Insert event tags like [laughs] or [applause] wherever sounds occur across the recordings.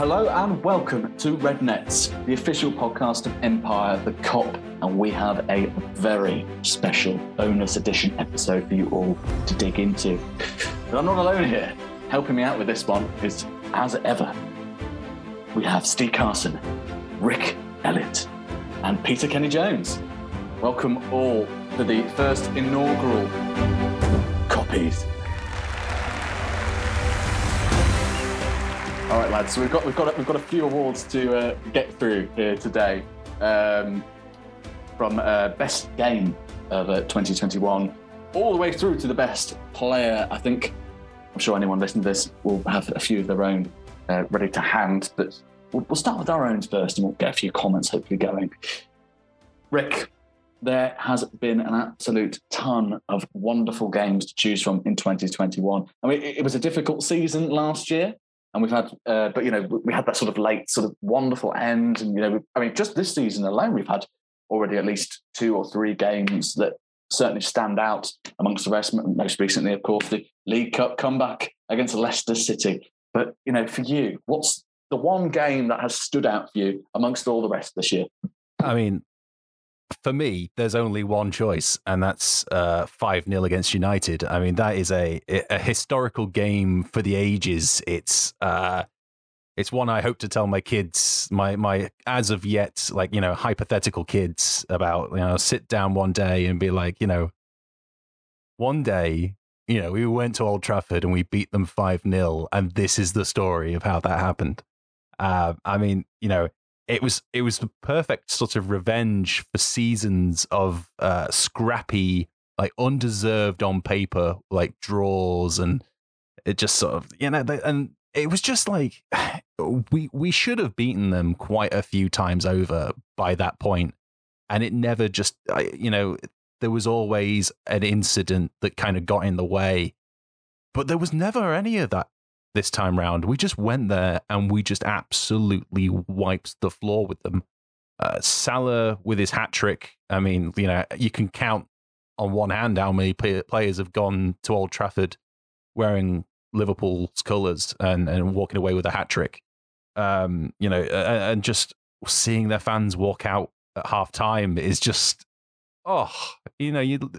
Hello and welcome to Red Nets, the official podcast of Empire, the Kop, and we have a very special bonus edition episode for you all to dig into. But I'm not alone here. Helping me out with this one is, as ever, we have Steve Carson, Rick Elliott, and Peter Kenny Jones. Welcome all to the first inaugural Koppies. All right, lads. So we've got we've got we've got a few awards to uh, get through here today. Um, from uh, best game of uh, 2021 all the way through to the best player. I think I'm sure anyone listening to this will have a few of their own uh, ready to hand, but we'll, we'll start with our own first, and we'll get a few comments hopefully going. Rick, there has been an absolute ton of wonderful games to choose from in 2021. I mean, it, it was a difficult season last year, and we've had, uh, but you know, we had that sort of late, sort of wonderful end, and you know, I mean, just this season alone, we've had already at least two or three games that certainly stand out amongst the rest. Most recently, of course, the League Cup comeback against Leicester City. But you know, for you, what's the one game that has stood out for you amongst all the rest this year? I mean, for me, there's only one choice, and that's uh, five 0 against United. I mean, that is a a historical game for the ages. It's uh, it's one I hope to tell my kids, my my as of yet, like you know, hypothetical kids about. You know, sit down one day and be like, you know, one day, you know, we went to Old Trafford and we beat them five 0 and this is the story of how that happened. Uh, I mean, you know, it was it was the perfect sort of revenge for seasons of uh, scrappy, like undeserved on paper, like draws and it just sort of you know and it was just like [sighs] we we should have beaten them quite a few times over by that point. And it never just you know there was always an incident that kind of got in the way. But there was never any of that this time round we just went there and we just absolutely wiped the floor with them uh, Salah with his hat trick I mean you know you can count on one hand how many players have gone to Old Trafford wearing Liverpool's colours and, and walking away with a hat trick. Um, you know, and, and just seeing their fans walk out at half time is just, oh, you know, you,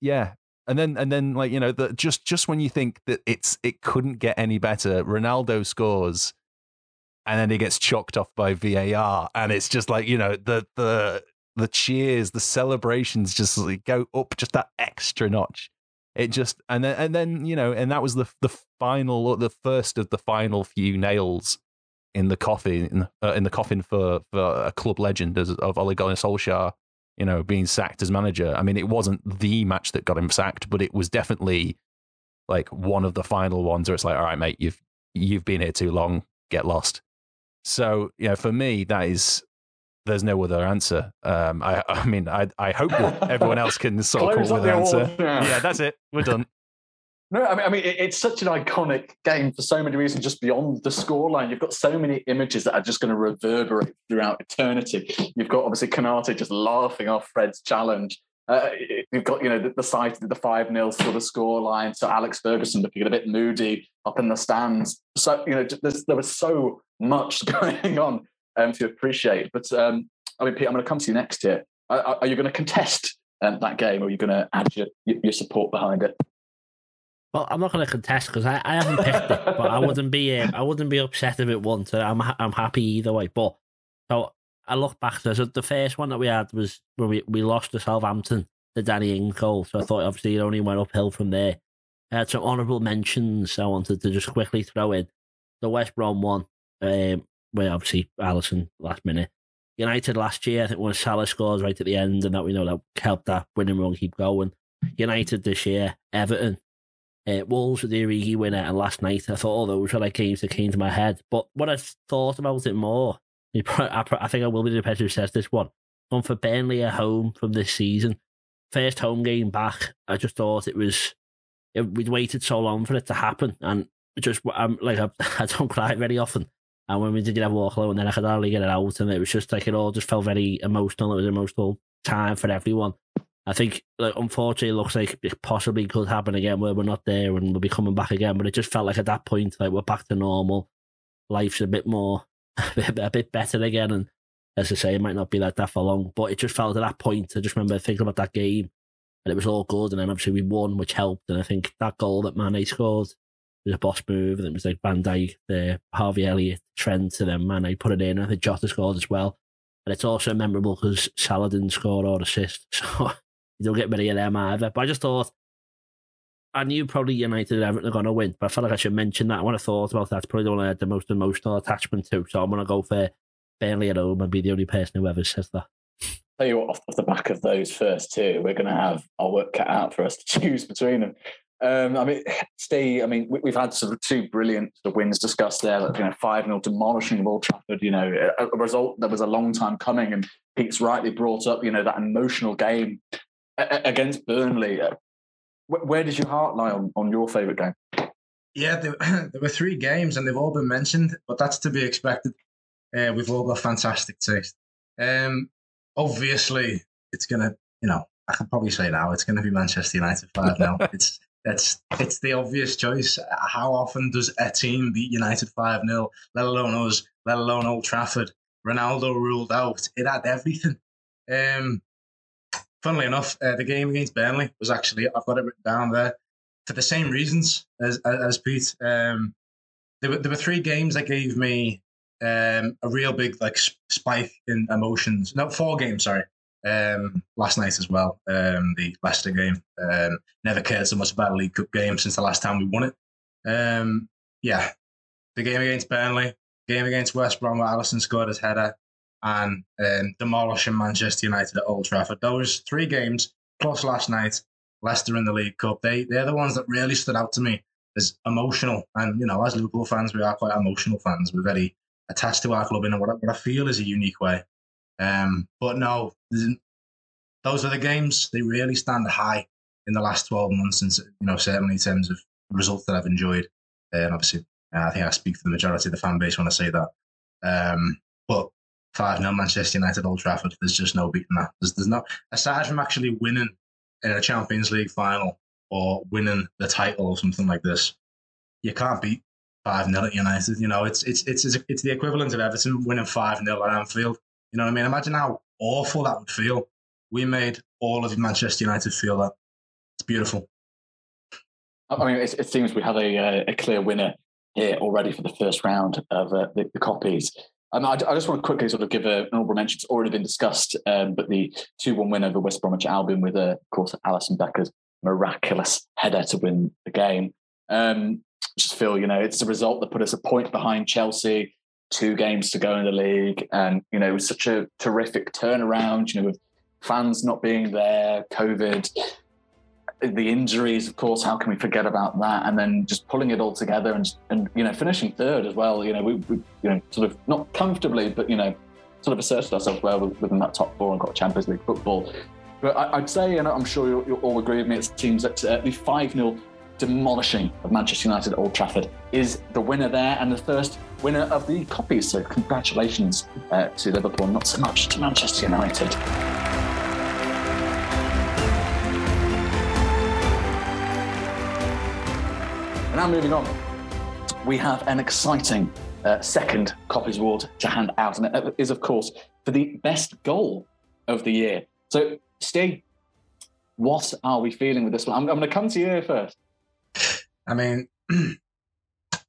yeah. And then, and then, like you know, just just when you think that it's it couldn't get any better, Ronaldo scores, and then he gets chalked off by VAR, and it's just like you know the the the cheers, the celebrations just like go up just that extra notch. It just and then and then you know, and that was the the final, or the first of the final few nails in the coffin uh, in the coffin for for a club legend as, of Ole Gunnar Solskjaer. You know, being sacked as manager. I mean, it wasn't the match that got him sacked, but it was definitely like one of the final ones where it's like, all right, mate, you've you've been here too long, get lost. So, you know, for me, that is there's no other answer. Um, I, I mean, I, I hope everyone else can sort of come with an answer. Yeah. yeah, that's it. We're done. No, I mean, I mean, it's such an iconic game for so many reasons. Just beyond the scoreline, you've got so many images that are just going to reverberate throughout eternity. You've got obviously Konate just laughing off Fred's challenge. Uh, you've got you know the, the of the five 0 sort of scoreline. So Alex Ferguson looking a bit moody up in the stands. So you know there was so much [laughs] going on um, to appreciate. But um, I mean, Pete, I'm going to come to you next here. Are, are you going to contest um, that game, or are you going to add your, your support behind it? Well, I'm not going to contest because I, I haven't picked it, but I wouldn't be um, I wouldn't be upset if it won. So I'm I'm happy either way. But so I look back to so the first one that we had was when we, we lost to Southampton, the Danny Ings goal. So I thought obviously it only went uphill from there. I had some honourable mentions I wanted to just quickly throw in. The West Brom one, um, where obviously Alisson last minute. United last year, I think when Salah scores right at the end, and that we know that helped that winning run keep going. United this year, Everton, uh, Wolves with the Origi winner, and last night I thought all those were like games that came to my head. But when I thought about it more, [laughs] I think I will be the person who says this one. One for Burnley at home from this season, first home game back. I just thought it was it, we'd waited so long for it to happen, and just I'm like I, [laughs] I don't cry very often, and when we did have Walklow, and then I could hardly get it out, and it was just like it all just felt very emotional. It was an emotional time for everyone. I think, like, unfortunately, it looks like it possibly could happen again where we're not there and we'll be coming back again. But it just felt like at that point, like we're back to normal. life's a bit more, [laughs] a bit better again. And as I say, it might not be like that for long, but it just felt at that point. I just remember thinking about that game, and it was all good. And then obviously we won, which helped. And I think that goal that Mane scored was a boss move, and it was like Van Dijk, the Harvey Elliott, Trent, and then Mane put it in. I think Jota scored as well. And it's also memorable because Salah didn't score or assist, [laughs] so you don't get many of them either. But I just thought I knew probably United and Everton are going to win, but I felt like I should mention that. When I thought about that, it's probably the one I had the most emotional attachment to. So I'm going to go for Burnley at home and be the only person who ever says that. Tell you what, off, off the back of those first two, we're going to have our work cut out for us to [laughs] choose between them. Um, I mean, Steve, I mean, we, have had sort of two brilliant wins discussed there. Like, you know, 5 0 demolishing of Old Trafford, you know, a, a, result that was a long time coming. And Pete's rightly brought up, you know, that emotional game against Burnley. Where does your heart lie on, on your favourite game? Yeah, there, [clears throat] there, were three games and they've all been mentioned, but that's to be expected. Uh, we've all got fantastic taste. Um, obviously, it's going to, you know, I can probably say now it's going to be Manchester United 5 now. [laughs] it's it's it's the obvious choice. How often does a team beat United 5 0, let alone us, let alone Old Trafford? Ronaldo ruled out. It had everything. Um, funnily enough, uh, the game against Burnley was actually I've got it written down there for the same reasons as as Pete. Um, there were there were three games that gave me um, a real big like spike in emotions. No, four games. Sorry. Um, last night as well, um, the Leicester game. Um, never cared so much about a League Cup game since the last time we won it. Um, yeah, the game against Burnley, game against West Brom where Alisson scored his header, and um, demolishing Manchester United at Old Trafford. Those three games, plus last night, Leicester in the League Cup, they, they're the ones that really stood out to me as emotional. And, you know, as Liverpool fans, we are quite emotional fans. We're very attached to our club in what, what I feel is a unique way. Um, but no, those are the games. They really stand high in the last 12 months, and, you know, certainly in terms of results that I've enjoyed. And obviously, I think I speak for the majority of the fan base when I say that. Um, but 5 0 Manchester United Old Trafford. There's just no beating that. There's, there's no, aside from actually winning in a Champions League final or winning the title or something like this, you can't beat 5 0 at United. You know, it's, it's, it's, it's the equivalent of Everton winning 5 0 at Anfield. You know what I mean? Imagine how awful that would feel. We made all of Manchester United feel that. It's beautiful. I mean, it, it seems we have a, uh, a clear winner here already for the first round of uh, the, the Koppies. Um, I, I, just want to quickly sort of give a, an honourable mention. It's already been discussed, um, but the 2 1 win over West Bromwich Albion with, uh, of course, Alisson Becker's miraculous header to win the game. Um, just feel, you know, it's a result that put us a point behind Chelsea, two games to go in the league. And, you know, it was such a terrific turnaround, you know, with fans not being there, COVID, the injuries, of course, how can we forget about that? And then just pulling it all together and, and you know, finishing third as well. You know, we, we you know, sort of not comfortably, but, you know, sort of asserted ourselves well within that top four and got Champions League football. But I, would say, and I'm sure you'll, you'll, all agree with me, it seems that uh, the 5 0 demolishing of Manchester United at Old Trafford is the winner there and the first winner of the Koppies. So, congratulations uh, to Liverpool, not so much to Manchester United. Now moving on, we have an exciting uh, second Koppies Award to hand out, and it is, of course, for the best goal of the year. So, Steve, what are we feeling with this one? I'm, I'm going to come to you first. I mean, [clears throat] if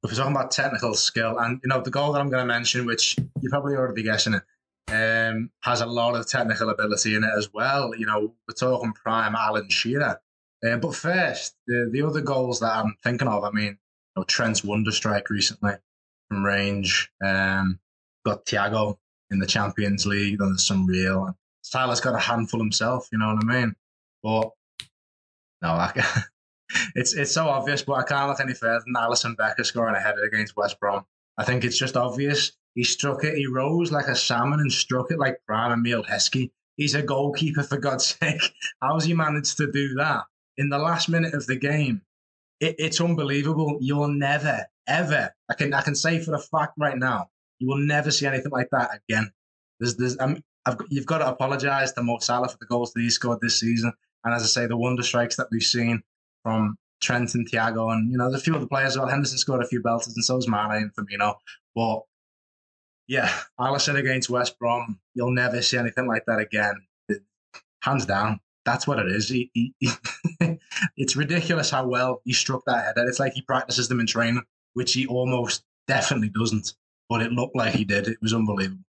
we're talking about technical skill, and you know, the goal that I'm going to mention, which you're probably already guessing it, um, has a lot of technical ability in it as well. You know, we're talking prime Alan Shearer. Uh, but first, the, the other goals that I'm thinking of, I mean, you know, Trent's wonder strike recently from range. Um, got Thiago in the Champions League. Then there's some real. Tyler's got a handful himself. You know what I mean? But no, I, [laughs] it's it's so obvious. But I can't look any further than Alisson Becker scoring a header against West Brom. I think it's just obvious. He struck it. He rose like a salmon and struck it like Prime Emile Heskey. He's a goalkeeper for God's [laughs] sake. How's he managed to do that? In the last minute of the game. It, it's unbelievable. You'll never, ever, I can, I can say for a fact right now, you will never see anything like that again. There's, there's, I've, you've got to apologise to Mo Salah for the goals that he scored this season. And as I say, the wonder strikes that we've seen from Trent and Thiago, and you know, there's a few other players. Well, Henderson scored a few belters, and so has Mane and Firmino. But yeah, Alisson against West Brom, you'll never see anything like that again. Hands down, that's what it is. He, he, [laughs] it's ridiculous how well he struck that header. It's like he practices them in training, which he almost definitely doesn't. But it looked like he did. It was unbelievable.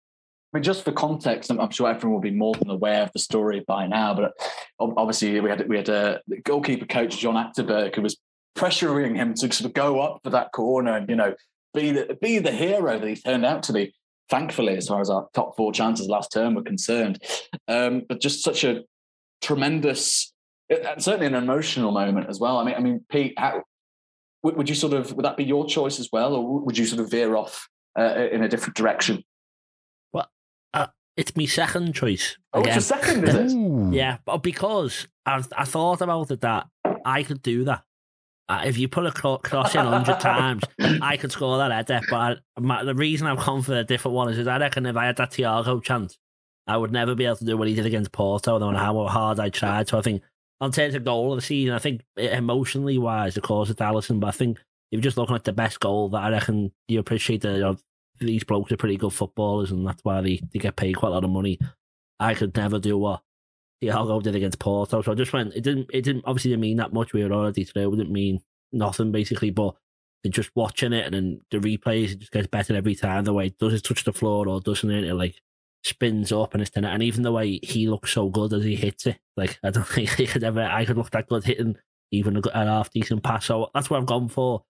I mean, just for context, I'm, I'm, sure everyone will be more than aware of the story by now. But obviously, we had we had a goalkeeper coach John Achterberg who was pressuring him to sort of go up for that corner and you know be the be the hero that he turned out to be. Thankfully, as far as our top four chances last term were concerned, um, but just such a tremendous, certainly an emotional moment as well. I mean, I mean, Pete, how, would, would you sort of would that be your choice as well, or would you sort of veer off uh, in a different direction? Well, uh, it's my second choice. Oh, again. it's your second, is it? yeah, but because I, I thought about it that I could do that. Uh, if you put a cross in hundred [laughs] times, I could score that header. But I, my, the reason I've come for a different one is, is I reckon if I had that Thiago chance, I would never be able to do what he did against Porto, no matter how hard I tried. So I think, on terms of goal of the season, I think emotionally wise, of course, it's Alisson. But I think if you're just looking at the best goal, that I reckon you appreciate that you know, these blokes are pretty good footballers, and that's why they, they get paid quite a lot of money. I could never do what Thiago did against Porto. So I just went. It didn't. It didn't obviously didn't mean that much. We were already through. It didn't mean nothing basically, but just watching it and then the replays, it just gets better every time. The way does it touch the floor or doesn't it? It like spins up and it's it. And even the way he looks so good as he hits it, like I don't [laughs] think he could ever, I could look that good hitting even a, a half decent pass. So that's what I've gone for.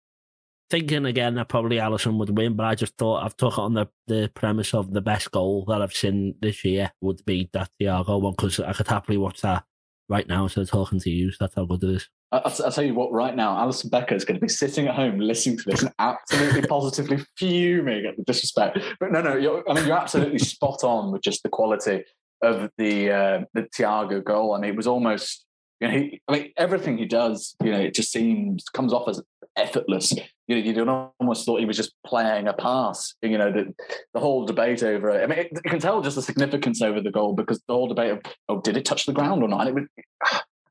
Thinking again that probably Alisson would win, but I just thought I've took on the, the premise of the best goal that I've seen this year would be that Thiago one because I could happily watch that right now instead of talking to you. That's how good it is. I'll, I'll, tell you what, right now, Alisson Becker is going to be sitting at home listening to this and absolutely [laughs] positively fuming at the disrespect. But no, no, I mean, you're absolutely [laughs] spot on with just the quality of the uh, the Thiago goal. I mean, it was almost, you know, he, I mean, everything he does, you know, it just seems comes off as effortless. You know, you almost thought he was just playing a pass. You know, the, the whole debate over it. I mean, it, you can tell just the significance over the goal because the whole debate of, oh, did it touch the ground or not? It was,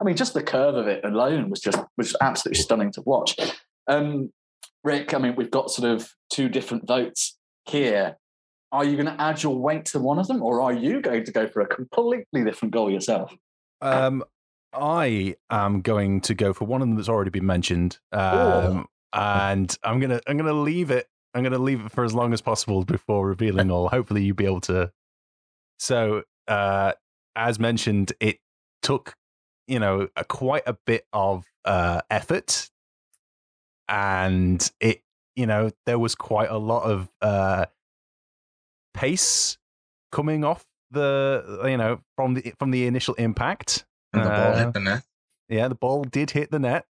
I mean, just the curve of it alone was just was absolutely stunning to watch. Um, Rick, I mean, we've got sort of two different votes here. Are you going to add your weight to one of them, or are you going to go for a completely different goal yourself? Um, I am going to go for one of them that's already been mentioned, um, and I'm gonna I'm gonna leave it. I'm gonna leave it for as long as possible before revealing all. Hopefully, you'll be able to. So, uh, as mentioned, it took you know a, quite a bit of uh, effort, and it you know there was quite a lot of uh, pace coming off the you know from the from the initial impact. And the ball hit uh, the net. Yeah, the ball did hit the net.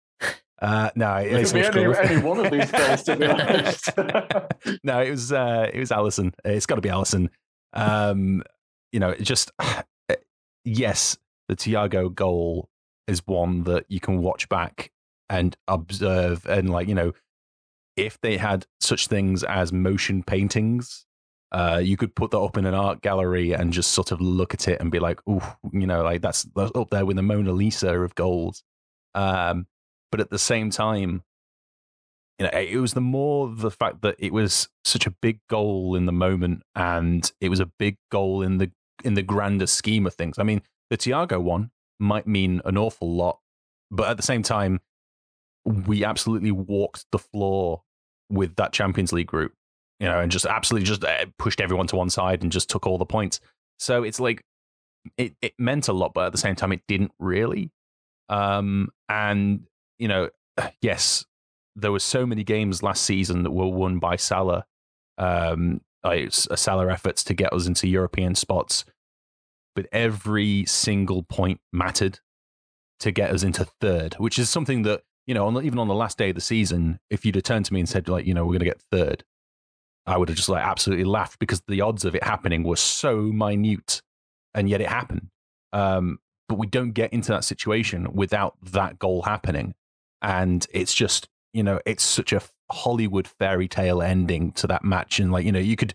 Uh, no, [laughs] it, it could be any, any, one of these guys, to be [laughs] honest. [laughs] no, it was uh, it was Alisson. It's got to be Alisson. Um, you know, just [sighs] yes, the Thiago goal is one that you can watch back and observe and like you know if they had such things as motion paintings uh, you could put that up in an art gallery and just sort of look at it and be like, oh, you know, like that's, that's up there with the Mona Lisa of gold. Um, but at the same time, you know, it was the more the fact that it was such a big goal in the moment, and it was a big goal in the in the grander scheme of things. I mean, the Thiago one might mean an awful lot, but at the same time, we absolutely walked the floor with that Champions League group, you know, and just absolutely just uh, pushed everyone to one side and just took all the points. So it's like it it meant a lot, but at the same time, it didn't really. Um, and you know, [sighs] yes, there were so many games last season that were won by Salah, um, like Salah efforts to get us into European spots but every single point mattered to get us into third, which is something that, you know, on the, even on the last day of the season, if you'd have turned to me and said, like, you know, we're going to get third, I would have just like absolutely laughed because the odds of it happening were so minute and yet it happened. Um, but we don't get into that situation without that goal happening. And it's just, you know, it's such a Hollywood fairy tale ending to that match. And like, you know, you could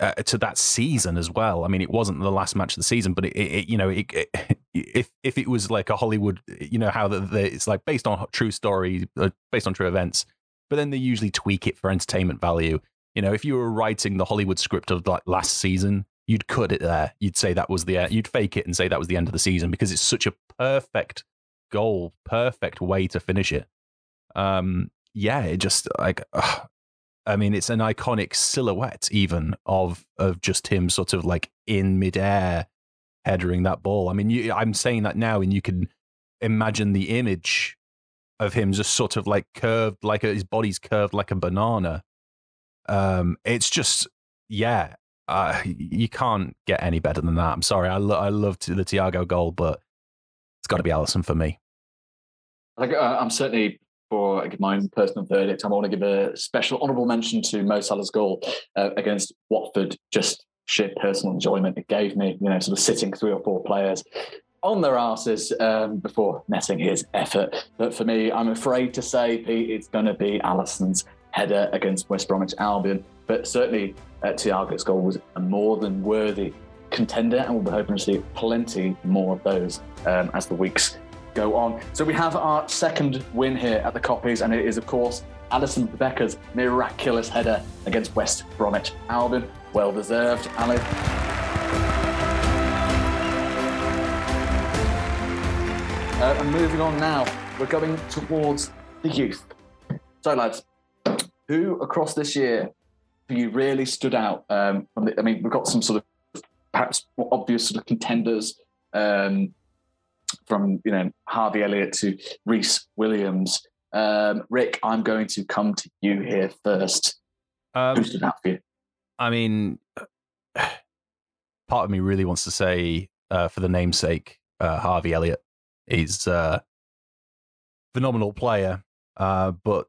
uh, to that season as well. I mean, it wasn't the last match of the season, but it, it you know, it, it, [laughs] if if it was like a Hollywood, you know, how the, the, it's like based on true story, uh, based on true events, but then they usually tweak it for entertainment value. You know, if you were writing the Hollywood script of like last season, you'd cut it there. You'd say that was the you'd fake it and say that was the end of the season because it's such a perfect goal, perfect way to finish it. Um, yeah, it just like I mean, it's an iconic silhouette even of of just him sort of like in midair headering that ball. I mean, you, I'm saying that now, and you can imagine the image of him just sort of like curved, like a, his body's curved like a banana. Um, it's just, yeah, uh, you can't get any better than that. I'm sorry, I, lo- I loved the Thiago goal, but it's got to be Alisson for me. Think, uh, I'm certainly for my own personal verdict, I want to give a special honourable mention to Mo Salah's goal uh, against Watford. Just sheer personal enjoyment it gave me, you know, sort of sitting three or four players on their asses um, before netting his effort. But for me, I'm afraid to say, Pete, it's going to be Alisson's header against West Bromwich Albion. But certainly, uh, Thiago's goal was a more than worthy contender, and we'll be hoping to see plenty more of those um, as the weeks go on. So we have our second win here at the Koppies, and it is, of course, Alisson Becker's miraculous header against West Bromwich Albion. Well deserved, Ali. Uh, and moving on now, we're going towards the youth. So, lads, who across this year for you really stood out? Um, I mean, we've got some sort of perhaps more obvious sort of contenders. Um, from you know Harvey Elliott to Rhys Williams. Um, Rick, I'm going to come to you here first. Um, Who stood out for you? I mean, [sighs] part of me really wants to say, uh, for the namesake, uh, Harvey Elliott is a phenomenal player, uh, but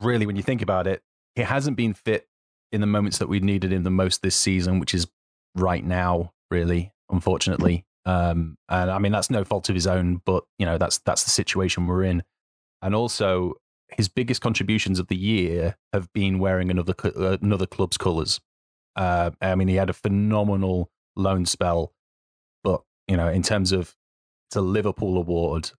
really, when you think about it, he hasn't been fit in the moments that we needed him the most this season, which is right now, really, unfortunately. Um, and I mean that's no fault of his own, but you know that's that's the situation we're in. And also, his biggest contributions of the year have been wearing another uh, another club's colours. Uh, I mean, he had a phenomenal loan spell, but you know, in terms of it's a Liverpool award,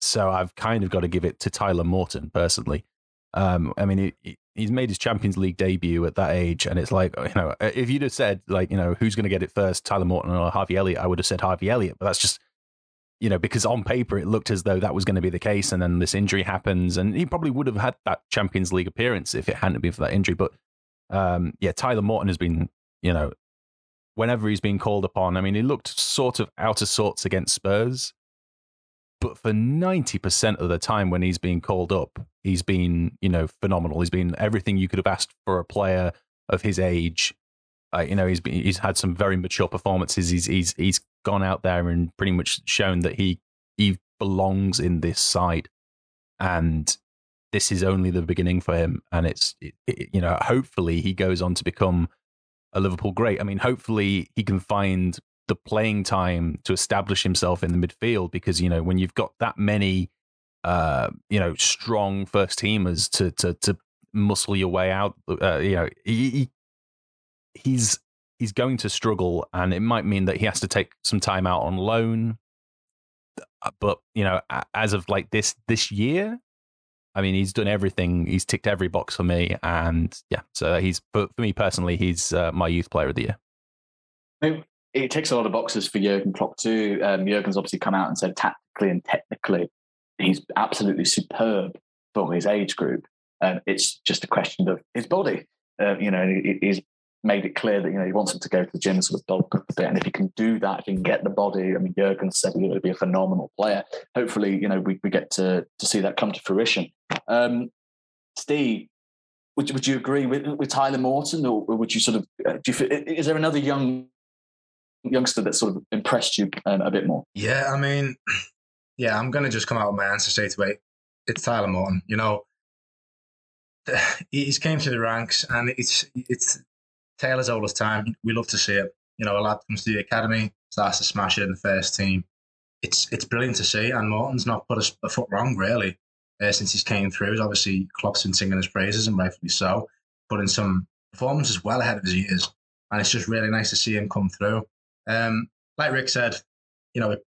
so I've kind of got to give it to Tyler Morton personally. Um, I mean, he, he's made his Champions League debut at that age, and it's like you know, if you'd have said like you know who's going to get it first, Tyler Morton or Harvey Elliott, I would have said Harvey Elliott, but that's just you know because on paper it looked as though that was going to be the case, and then this injury happens, and he probably would have had that Champions League appearance if it hadn't been for that injury. But um, yeah, Tyler Morton has been you know whenever he's been called upon, I mean, he looked sort of out of sorts against Spurs but for 90% of the time when he's been called up, he's been, you know, phenomenal. He's been everything you could have asked for a player of his age. Uh, you know, he's been, he's had some very mature performances. He's he's he's gone out there and pretty much shown that he he belongs in this side, and this is only the beginning for him. And it's it, it, you know, hopefully he goes on to become a Liverpool great. I mean, hopefully he can find the playing time to establish himself in the midfield because you know when you've got that many uh, you know strong first teamers to to to muscle your way out uh, you know he, he's he's going to struggle and it might mean that he has to take some time out on loan uh, but you know as of like this this year I mean, he's done everything. He's ticked every box for me, and yeah. So he's, for, for me personally, he's uh, my youth player of the year it takes a lot of boxes for Jurgen Klopp too. Um, Jurgen's obviously come out and said tactically and technically he's absolutely superb for his age group. Um, it's just a question of his body. Uh, you know, he, he's made it clear that you know he wants him to go to the gym and sort of bulk up a bit. And if he can do that, he can get the body. I mean, Jurgen said going to be a phenomenal player. Hopefully, you know, we, we get to to see that come to fruition. Um, Steve, would, would you agree with, with Tyler Morton, or would you sort of uh, do you, is there another young youngster that sort of impressed you um, a bit more? Yeah, I mean, [clears throat] yeah, I'm going to just come out with my answer straight away. It's Tyler Morton. You know, [sighs] he's came through the ranks, and it's it's Taylor's all his time. We love to see it. You know, a lad comes to the academy, starts to smash it in the first team. It's it's brilliant to see, and Morton's not put a, a foot wrong really uh, since he's came through. He's obviously Klopp's been singing his praises, and rightfully so, putting some performances well ahead of his years. and it's just really nice to see him come through. Um, like Rick said, you know, it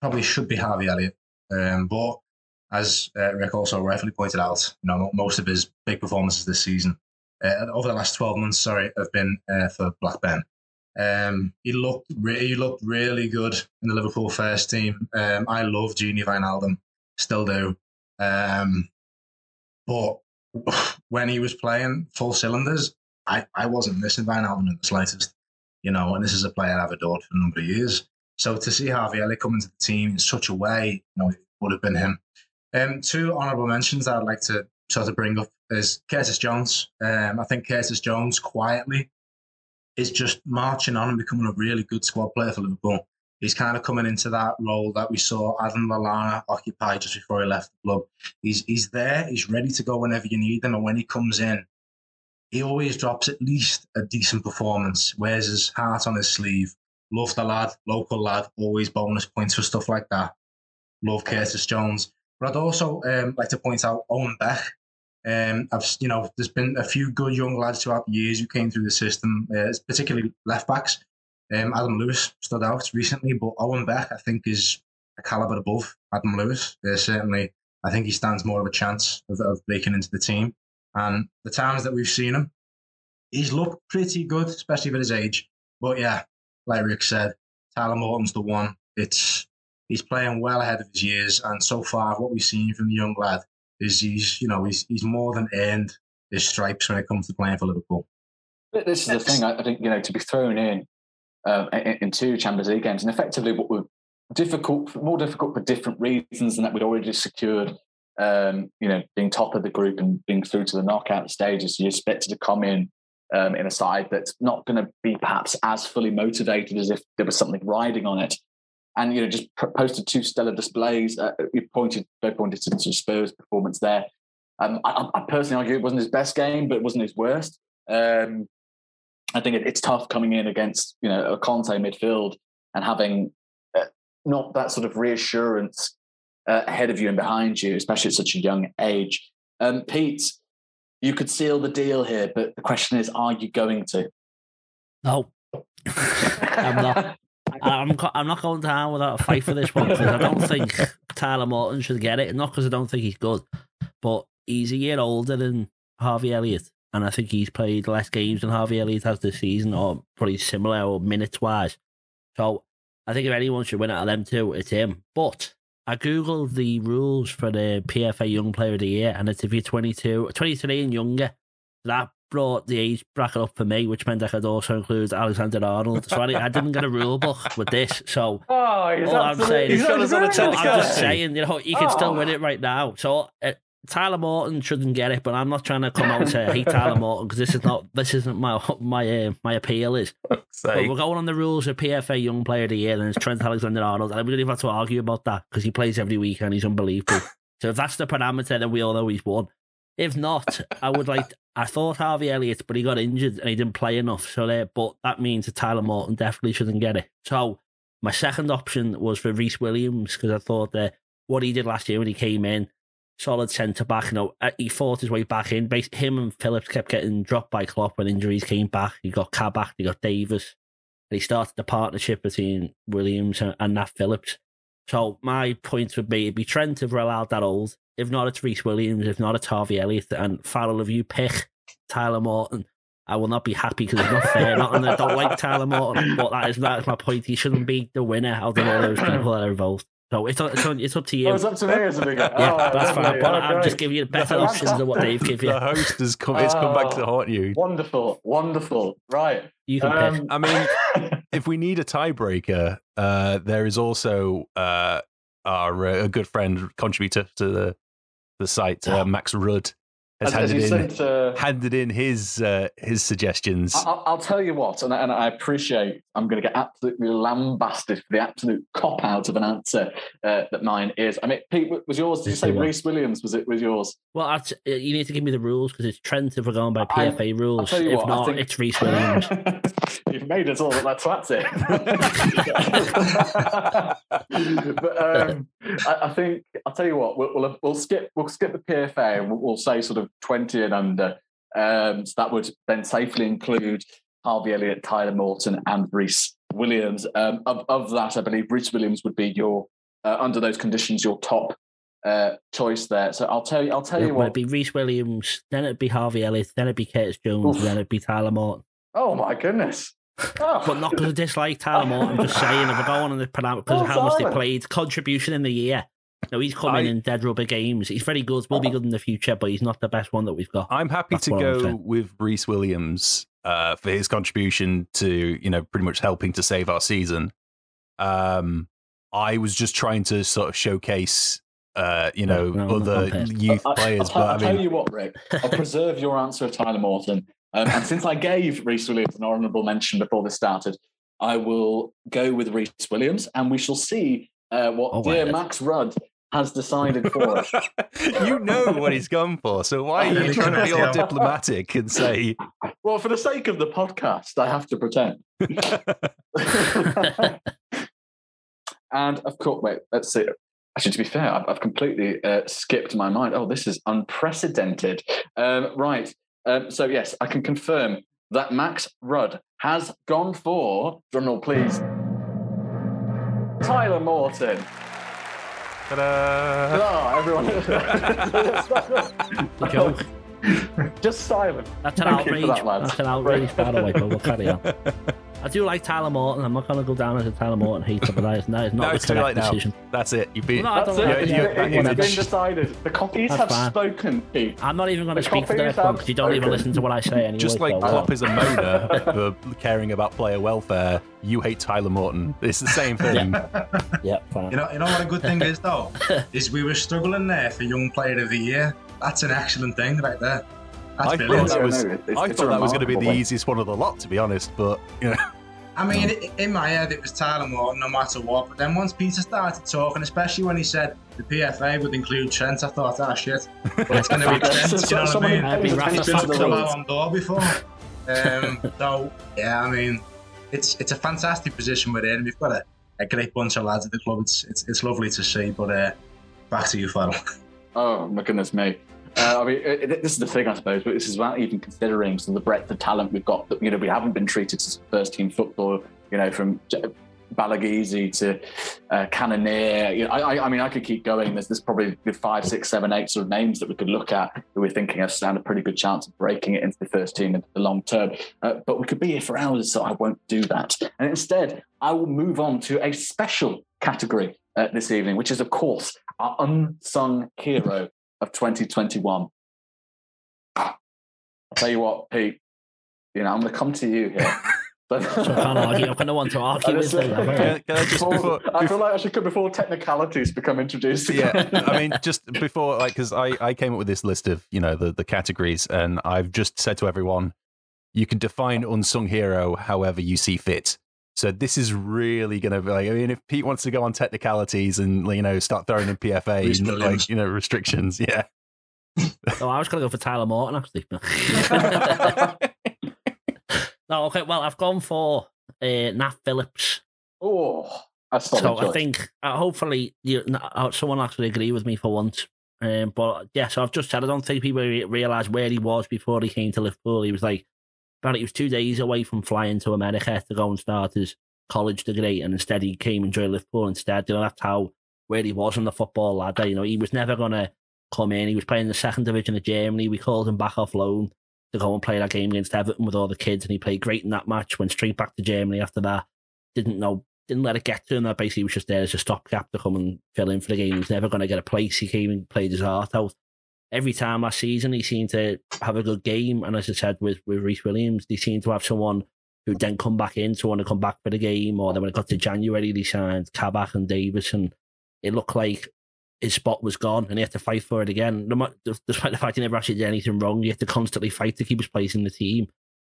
probably should be Harvey Elliott, um, but as uh, Rick also rightfully pointed out, you know, most of his big performances this season, uh, over the last 12 months, sorry, have been uh, for Blackburn. Um, he looked re- he looked really good in the Liverpool first team. Um, I love Gini Wijnaldum, still do. Um, but [sighs] when he was playing full cylinders, I, I wasn't missing Wijnaldum in the slightest. You know, and this is a player I've adored for a number of years. So to see Harvey Elliott come into the team in such a way, you know, it would have been him. Um, two honourable mentions that I'd like to sort of bring up is Curtis Jones. Um, I think Curtis Jones quietly is just marching on and becoming a really good squad player for Liverpool. He's kind of coming into that role that we saw Adam Lallana occupy just before he left the club. He's he's there. He's ready to go whenever you need him, and when he comes in, he always drops at least a decent performance. Wears his heart on his sleeve. Love the lad, local lad. Always bonus points for stuff like that. Love Curtis Jones. But I'd also um, like to point out Owen Beck. Um, I've you know there's been a few good young lads throughout the years who came through the system, uh, particularly left backs. Um, Adam Lewis stood out recently, but Owen Beck I think is a caliber above Adam Lewis. Uh, certainly, I think he stands more of a chance of, of breaking into the team. And the times that we've seen him, he's looked pretty good, especially for his age. But yeah, like Rick said, Tyler Morton's the one. It's he's playing well ahead of his years, and so far, what we've seen from the young lad is he's you know he's he's more than earned his stripes when it comes to playing for Liverpool. This is the thing. I think you know to be thrown in um, in, in two Champions League games, and effectively what were difficult, more difficult for different reasons than that we'd already secured. Um, you know, being top of the group and being through to the knockout stages, you're expected to come in um, in a side that's not going to be perhaps as fully motivated as if there was something riding on it and you know just posted two stellar displays. Uh, you pointed, both pointed to, Spurs' performance there. Um, I, I, personally argue it wasn't his best game, but it wasn't his worst. Um, I think it, it's tough coming in against you know a Conte midfield and having uh, not that sort of reassurance uh, ahead of you and behind you, especially at such a young age. Um, Pete, you could seal the deal here, but the question is, are you going to? No, [laughs] I'm not. I'm I'm not going down without a fight for this one because I don't think [laughs] Tyler Morton should get it. Not because I don't think he's good, but he's a year older than Harvey Elliott, and I think he's played less games than Harvey Elliott has this season, or probably similar or minutes wise. So I think if anyone should win out of them two, it's him. But I googled the rules for the PFA Young Player of the Year, and it's if you're 22, 23 and younger. That brought the age bracket up for me, which meant I could also include Alexander Arnold. So I, I didn't get a rule book with this. So [laughs] oh, all I'm saying is, I'm just saying, you know, you can oh. still win it right now. So uh, Tyler Morton shouldn't get it, but I'm not trying to come out to hate Tyler Morton because this is not this isn't my my uh, my appeal is. [laughs] But we're going on the rules of PFA Young Player of the Year, and it's Trent Alexander Arnold. And we don't even have to argue about that because he plays every week and he's unbelievable. [laughs] so if that's the parameter, then we all know he's won. If not, I would like. I thought Harvey Elliott, but he got injured and he didn't play enough. So there, but that means that Tyler Morton definitely shouldn't get it. So my second option was for Rhys Williams because I thought that what he did last year when he came in, solid centre back. You know, uh, he fought his way back in. Him and Phillips kept getting dropped by Klopp when injuries came back. He got Kabak, he got Davis. And he started the partnership between Williams and, and Nat Phillips. So my point would be it'd be Trent if we're allowed that old. If not, it's Rhys Williams. If not, it's Harvey Elliott. And Farrell, if you pick Tyler Morton, I will not be happy because it's not fair. not, and I don't like Tyler Morton, but that is that is my point. He shouldn't be the winner out of all those people that are involved. So it's it's, it's up to you. Oh, it's up to me, isn't [laughs] it? yeah, oh, that's fine. But I'm just giving you the better options than what Dave gave you. The host has come. It's come back to haunt you. Wonderful, wonderful. Right. You can um, pick. I mean, [laughs] if we need a tiebreaker, uh, there is also uh, our uh, a good friend contributor to the the site, uh, Max Rudd, has as, handed, as in, said, uh, handed in his uh, his suggestions. I'll, I'll, tell you what, and, and I appreciate I'm going to get absolutely lambasted for the absolute cop out of an answer uh, that mine is. I mean, Pete, was yours? Did you say Rhys Williams? Was it was yours? Well, uh, you need to give me the rules because it's Trent if we're going by PFA I, rules. If what, not, think... it's Rhys Williams. [laughs] You've made us all that that's it. but um, I, I, think I'll tell you what. We'll, we'll, we'll skip we'll skip the PFA and we'll, we'll say sort of twenty and under. Um, so that would then safely include Harvey Elliott, Tyler Morton, and Rhys Williams. Um, of, of that, I believe Rhys Williams would be your, uh, under those conditions, your top uh, choice there. So I'll tell you, I'll tell It you would what. be Rhys Williams, then it'd be Harvey Elliott, then it'd be Curtis Jones, Oof. then it'd be Tyler Morton. Oh my goodness! Oh. But not because I dislike Tyler Morton. I'm just saying, if we're going on the pronoun because Oh, of how much they played, contribution in the year. No, he's coming I- in dead rubber games. He's very good, will be good in the future, but he's not the best one that we've got. I'm happy That's to what I would go with Rhys Williams uh, for his contribution to, you know, pretty much helping to save our season. Um, I was just trying to sort of showcase, uh, you know, No, no, other youth I- I- players. I'll, tell, but I'll I tell you what, Rick. I'll [laughs] preserve your answer of Tyler Morton. Um, and since I gave Rhys Williams an honourable mention before this started, I will go with Rhys Williams, and we shall see uh, what Oh, dear. Max Rudd has decided for us. [laughs] you know what he's gone for. So why are you trying to be all diplomatic and say, [laughs] Well, for the sake of the podcast, I have to pretend. [laughs] and of course, wait, let's see. Actually, to be fair, I've, I've completely uh, skipped my mind. Oh, this is unprecedented. Um, right. Um, so, yes, I can confirm that Max Rudd has gone for, drumroll please, Tyler Morton. Ta-da? Oh, everyone. The [laughs] joke. Just silent. That's an Thank outrage. that. That's an outrage, by the way, but we'll carry on. [laughs] I do like Tyler Morton. I'm not going to go down as a Tyler Morton hater, but that is, that is not [laughs] No, the it's too correct late now. decision. That's it. You've been. No, That's it. like It's, you- it. it's you- been decided. The Koppies That's have fine. spoken, Pete. I'm not even going to speak for the Koppies next one have because you don't even listen to what I say anyway. Just like so- uh, Klopp is a [laughs] moaner for caring about player welfare, you hate Tyler Morton. It's the same thing. Yeah, fine. You know, you know what a good thing is though [laughs] is we were struggling there for young player of the year. That's an excellent thing right there. That's I thought that was, no, it's- I it's thought that was going to be the remarkable easiest one of the lot, to be honest. But you know, I mean, i in my head, it was Tyler Morton no matter what. But then once Peter started talking, especially when he said the PFA would include Trent, I thought, ah, shit. But [laughs] it's going to be Trent, So- you know what I someone mean? who I'd be pays Rafa He's attention been to to the the rules. Before. Um, [laughs] so, yeah, I mean, it's it's a fantastic position we're in. We've got a, a great bunch of lads at the club. It's it's, it's lovely to see. But uh, back to you, Farrell. [laughs] Oh my goodness me! Uh, I mean, it, it- this is the thing, I suppose. But this is without even considering some of the breadth of talent we've got. That you know, we haven't been treated as first team football. You know, from J- to uh, Cannoneer. You know, I, I, mean, I could keep going. There's, there's probably five, six, seven, eight sort of names that we could look at who we're thinking have stand a pretty good chance of breaking it into the first team in the long term. Uh, but we could be here for hours, so I won't do that. And instead, I will move on to a special category uh, this evening, which is, of course, our unsung hero of 2021. I'll tell you what, Pete, you know, I'm going to come to you here. [laughs] I can't argue. I kind of want to argue I with just- you. I? can, can I Before- before, I feel like I should come before technicalities become introduced. yeah, I mean, just before, like, because I, I came up with this list of, you know, the, the categories, and I've just said to everyone, you can define unsung hero however you see fit. So this is really going to be like, I mean, if Pete wants to go on technicalities and, you know, start throwing in PFA, and, like, you know, restrictions, yeah. Oh, I was going to go for Tyler Morton, actually. [laughs] [laughs] no, okay. Well, I've gone for uh, Nat Phillips. oh, that's solid So I think uh, hopefully you, uh, someone actually agree with me for once. Um, but yeah, so I've just said I don't think people re- realise where he was before he came to Liverpool. He was like, apparently he was two days away from flying to America to go and start his college degree, and instead he came and joined Liverpool instead. You know, that's how where he was on the football ladder. You know, he was never gonna come in. He was playing in the second division of Germany. We called him back off loan to go and play that game against Everton with all the kids, and he played great in that match. Went straight back to Germany after that. Didn't know didn't let it get to him. That basically was just there as a stopgap to come and fill in for the game. He's never going to get a place. He came and played his heart out. Every time last season, he seemed to have a good game. And as I said with, with Rhys Williams, they seemed to have someone who then come back in to want to come back for the game. Or then when it got to January, they signed Kabak and Davis. And it looked like his spot was gone and he had to fight for it again. Despite the fact he never actually did anything wrong, he had to constantly fight to keep his place in the team,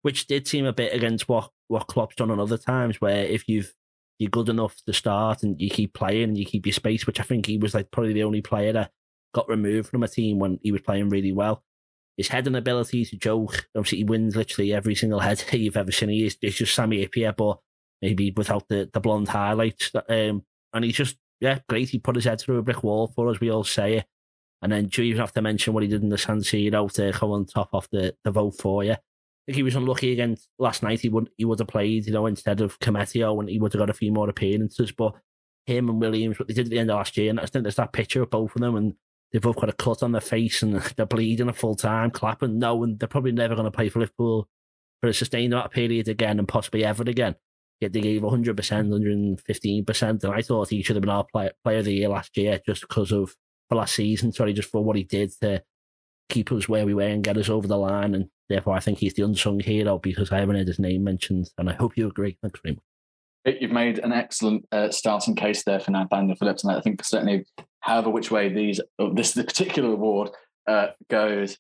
which did seem a bit against what, what Klopp's done on other times, where if you've you're good enough to start and you keep playing and you keep your space, which I think he was like probably the only player that got removed from a team when he was playing really well. His heading ability is a joke. Obviously, he wins literally every single head [laughs] you've ever seen. He's it's just Sami Hyypiä, but maybe without the, the blonde highlights. Um, and he's just, yeah, great. He put his head through a brick wall for us, we all say it. And then do you even have to mention what he did in the San Siro to come on top of the, the vote for you? I think he was unlucky against last night. He would he would have played, you know, instead of Koumetio, and he would have got a few more appearances. But him and Williams, what they did at the end of last year, and I think there's that picture of both of them, and they've both got a cut on their face and [laughs] they're bleeding a full time, clapping, no, and they're probably never going to play for Liverpool for a sustained amount of period again and possibly ever again. Yet they gave 100%, 115%. And I thought he should have been our player, player of the year last year just because of, for last season, sorry, just for what he did to keep us where we were and get us over the line. And therefore, I think he's the unsung hero because I haven't heard his name mentioned. And I hope you agree. Thanks very much. You've made an excellent uh, starting case there for Nathaniel Phillips, and I think certainly, however which way these this the particular award uh, goes,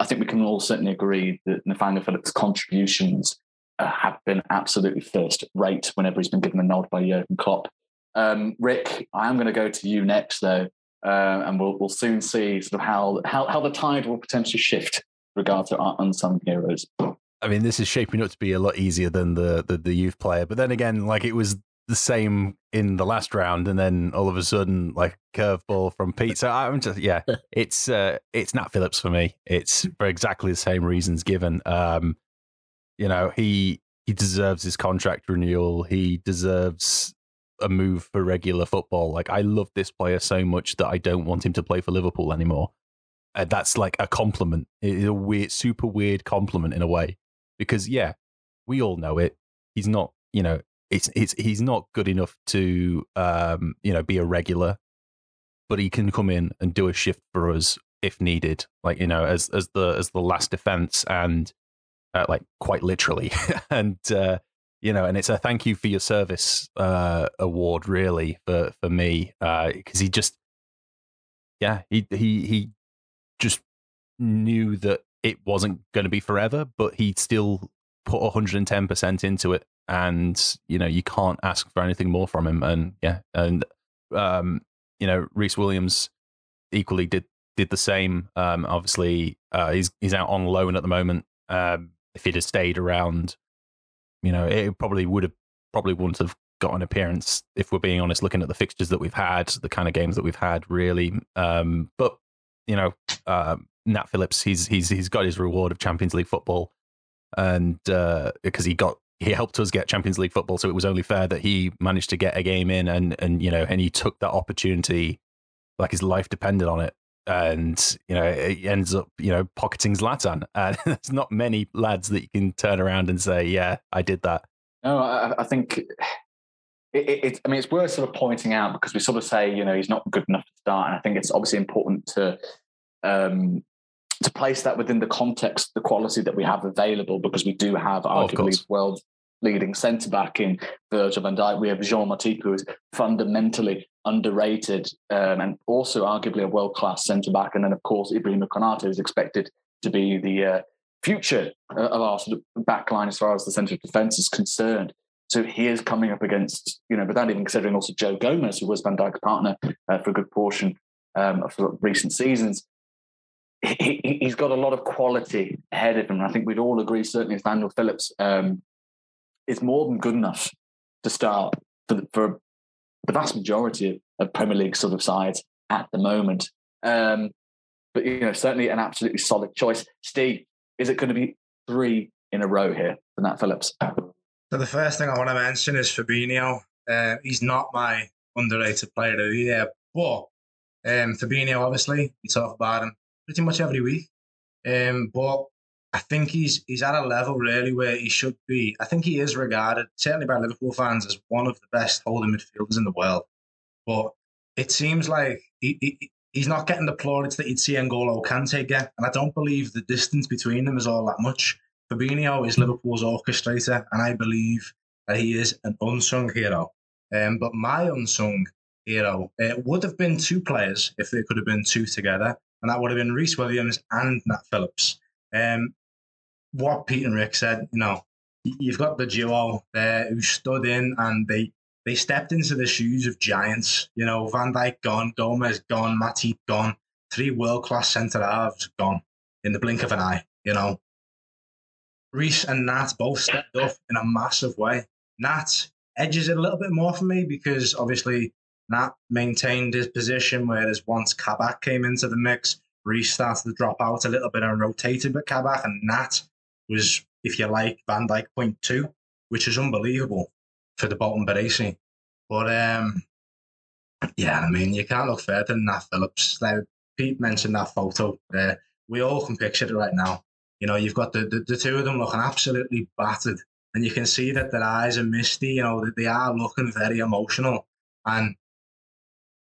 I think we can all certainly agree that Nathaniel Phillips' contributions uh, have been absolutely first rate whenever he's been given a nod by Jurgen Klopp. Um, Rick, I am going to go to you next, though, uh, and we'll, we'll soon see sort of how, how, how the tide will potentially shift regard to our unsung heroes. I mean, this is shaping up to be a lot easier than the, the, the youth player, but then again, like it was the same in the last round, and then all of a sudden, like curveball from Pete. So I'm just, yeah, [laughs] it's uh, it's Nat Phillips for me. It's for exactly the same reasons given. Um, you know, he he deserves his contract renewal. He deserves a move for regular football. Like I love this player so much that I don't want him to play for Liverpool anymore. Uh, that's like a compliment. It's a weird, super weird compliment in a way, because yeah, we all know it. He's not, you know, it's it's he's not good enough to, um, you know, be a regular, but he can come in and do a shift for us if needed. Like you know, as as the as the last defense and uh, like quite literally. [laughs] and uh, you know, and it's a thank you for your service uh, award, really, for for me, because uh, he just, yeah, he he he just knew that it wasn't going to be forever, but he still put 110 percent into it, and you know, you can't ask for anything more from him. And yeah, and um, you know, Rhys Williams equally did did the same. Um, obviously, uh, he's he's out on loan at the moment. Um, if he'd have stayed around, you know, it probably would have probably wouldn't have got an appearance if we're being honest. Looking at the fixtures that we've had, the kind of games that we've had, really. Um, but you know, uh, Nat Phillips, he's he's he's got his reward of Champions League football, and uh, because he got he helped us get Champions League football, so it was only fair that he managed to get a game in, and and you know, and he took that opportunity like his life depended on it. And you know it ends up you know pocketing Zlatan, [laughs] and there's not many lads that you can turn around and say, "Yeah, I did that." No, I, I think it, it, I mean, it's worth sort of pointing out because we sort of say, you know, he's not good enough to start, and I think it's obviously important to um, to place that within the context, the quality that we have available, because we do have oh, arguably world leading centre back in Virgil van Dijk. We have Jean Matip, who is fundamentally underrated um, and also arguably a world class centre back. And then, of course, Ibrahim Konate is expected to be the uh, future uh, of our sort of back line as far as the centre of defence is concerned. So he is coming up against, you know, without even considering also Joe Gomez, who was Van Dijk's partner uh, for a good portion um, of recent seasons. He, has got a lot of quality ahead of him. And I think we'd all agree, certainly, if Nathaniel Phillips um, is more than good enough to start for, for the vast majority of, Premier League sort of sides at the moment. Um, but you know, certainly an absolutely solid choice. Steve, is it going to be three in a row here for Nat Phillips? So the first thing I want to mention is Fabinho. Uh, he's not my underrated player of the year, but um, Fabinho, obviously, we talk about him pretty much every week. Um, but I think he's he's at a level really where he should be. I think he is regarded, certainly by Liverpool fans, as one of the best holding midfielders in the world. But it seems like he, he he's not getting the plaudits that you'd see N'Golo Kante get, and I don't believe the distance between them is all that much. Fabinho is Liverpool's orchestrator, and I believe that he is an unsung hero. Um, but my unsung hero it would have been two players if they could have been two together, and that would have been Rhys Williams and Nat Phillips. Um, what Pete and Rick said, you know, you've got the duo there who stood in and they they stepped into the shoes of giants. You know, Van Dijk gone, Gomez gone, Matip gone, three world class centre halves gone in the blink of an eye. You know, Rhys and Nat both stepped up in a massive way. Nat edges it a little bit more for me because obviously Nat maintained his position, whereas once Kabak came into the mix, Rhys started to drop out a little bit and rotated with Kabak, and Nat was if you like, Van Dijk point two, which is unbelievable for the Bolton Baresi. But um, yeah, I mean, you can't look further than that, Phillips. Now, Pete mentioned that photo. Uh, we all can picture it right now. You know, you've got the, the, the two of them looking absolutely battered, and you can see that their eyes are misty. You know, they are looking very emotional. And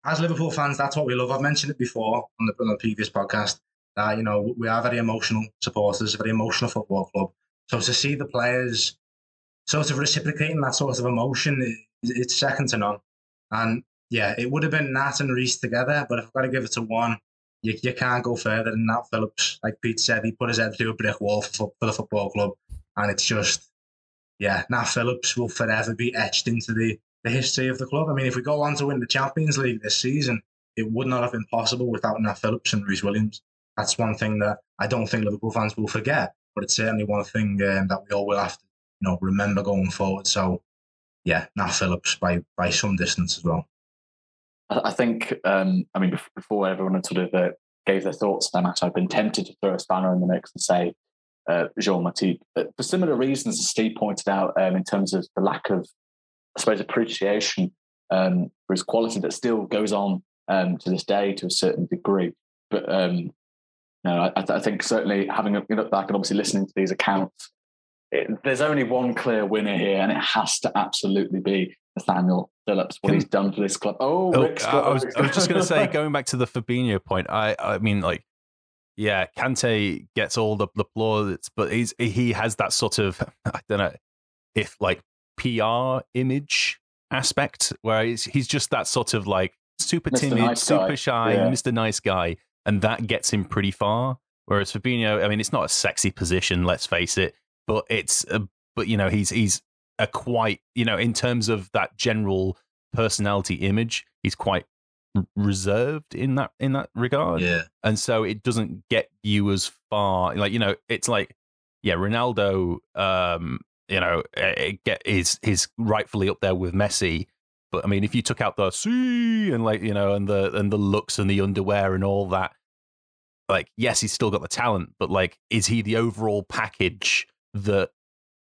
as Liverpool fans, that's what we love. I've mentioned it before on the, on the previous podcast that you know we are very emotional supporters, a very emotional football club. So to see the players sort of reciprocating that sort of emotion, it's second to none. And yeah, it would have been Nat and Rhys together, but if I've got to give it to one, you, you can't go further than Nat Phillips. Like Pete said, he put his head through a brick wall for, for the football club. And it's just, yeah, Nat Phillips will forever be etched into the, the history of the club. I mean, if we go on to win the Champions League this season, it would not have been possible without Nat Phillips and Rhys Williams. That's one thing that I don't think Liverpool fans will forget, but it's certainly one thing um, that we all will have to, you know, remember going forward. So, yeah, Nat Phillips by by some distance as well. I think, um, I mean, before everyone sort of uh, gave their thoughts on that I've been tempted to throw a spanner in the mix and say uh, Jean Matip. But for similar reasons, as Steve pointed out, um, in terms of the lack of, I suppose, appreciation um, for his quality that still goes on um, to this day to a certain degree. But um, no, I, I, think certainly having a look back and obviously listening to these accounts, it, there's only one clear winner here, and it has to absolutely be Nathaniel Phillips, what Can, he's done for this club. Oh, oh I, was, I was just going to say, going back to the Fabinho point, I, I mean, like, yeah, Kante gets all the, the plaudits, but he's he has that sort of, [laughs] I don't know, if like PR image aspect where he's, he's just that sort of like super Mr. timid, nice super shy, yeah. Mr. Nice Guy, and that gets him pretty far. Whereas Fabinho, I mean, it's not a sexy position, let's face it, but it's, a, but you know, he's he's a quite, you know, in terms of that general personality image, he's quite reserved in that in that regard. Yeah. And so it doesn't get you as far like, you know, it's like yeah, Ronaldo um, you know, it get is is rightfully up there with Messi. But I mean, if you took out the C and like, you know, and the and the looks and the underwear and all that, like, yes, he's still got the talent, but like, is he the overall package that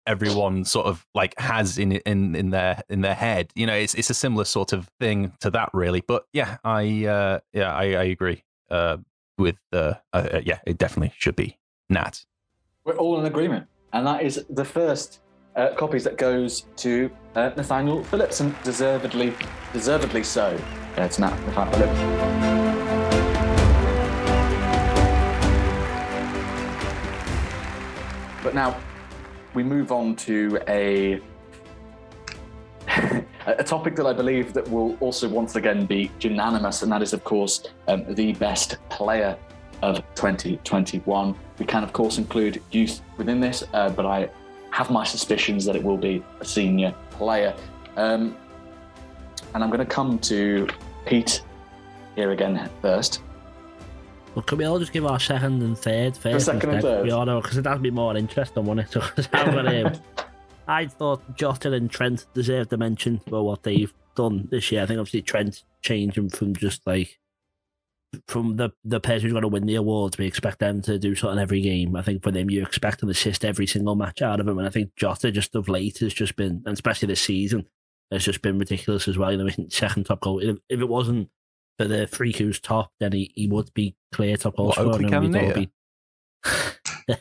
everyone sort of like has in in in their in their head. You know, it's it's a similar sort of thing to that, really. But yeah, I uh, yeah, I, I agree uh, with uh, uh, yeah, it definitely should be Nat. We're all in agreement, and that is the first uh, Koppies that goes to uh, Nathaniel Phillips, and deservedly, deservedly so. Uh, Nathaniel Phillips. But now we move on to a [laughs] a topic that I believe that will also once again be unanimous, and that is, of course, um, the best player of 2021. We can, of course, include youth within this, uh, but I have my suspicions that it will be a senior player. Um, and I'm going to come to Pete here again first. Well, can we all just give our second and third first? second and third. Because it has be more interesting, won't it? [laughs] So, um, [laughs] I thought Jota and Trent deserved a mention for what they've done this year. I think obviously Trent changing from just like from the the players who's going to win the awards, we expect them to do something every game. I think for them, you expect an assist every single match out of them. And I think Jota just of late has just been, and especially this season, has just been ridiculous as well. You know, second top goal. If, if it wasn't for the freak who's top, then he, he would be clear top goal scorer. And we'd be... [laughs]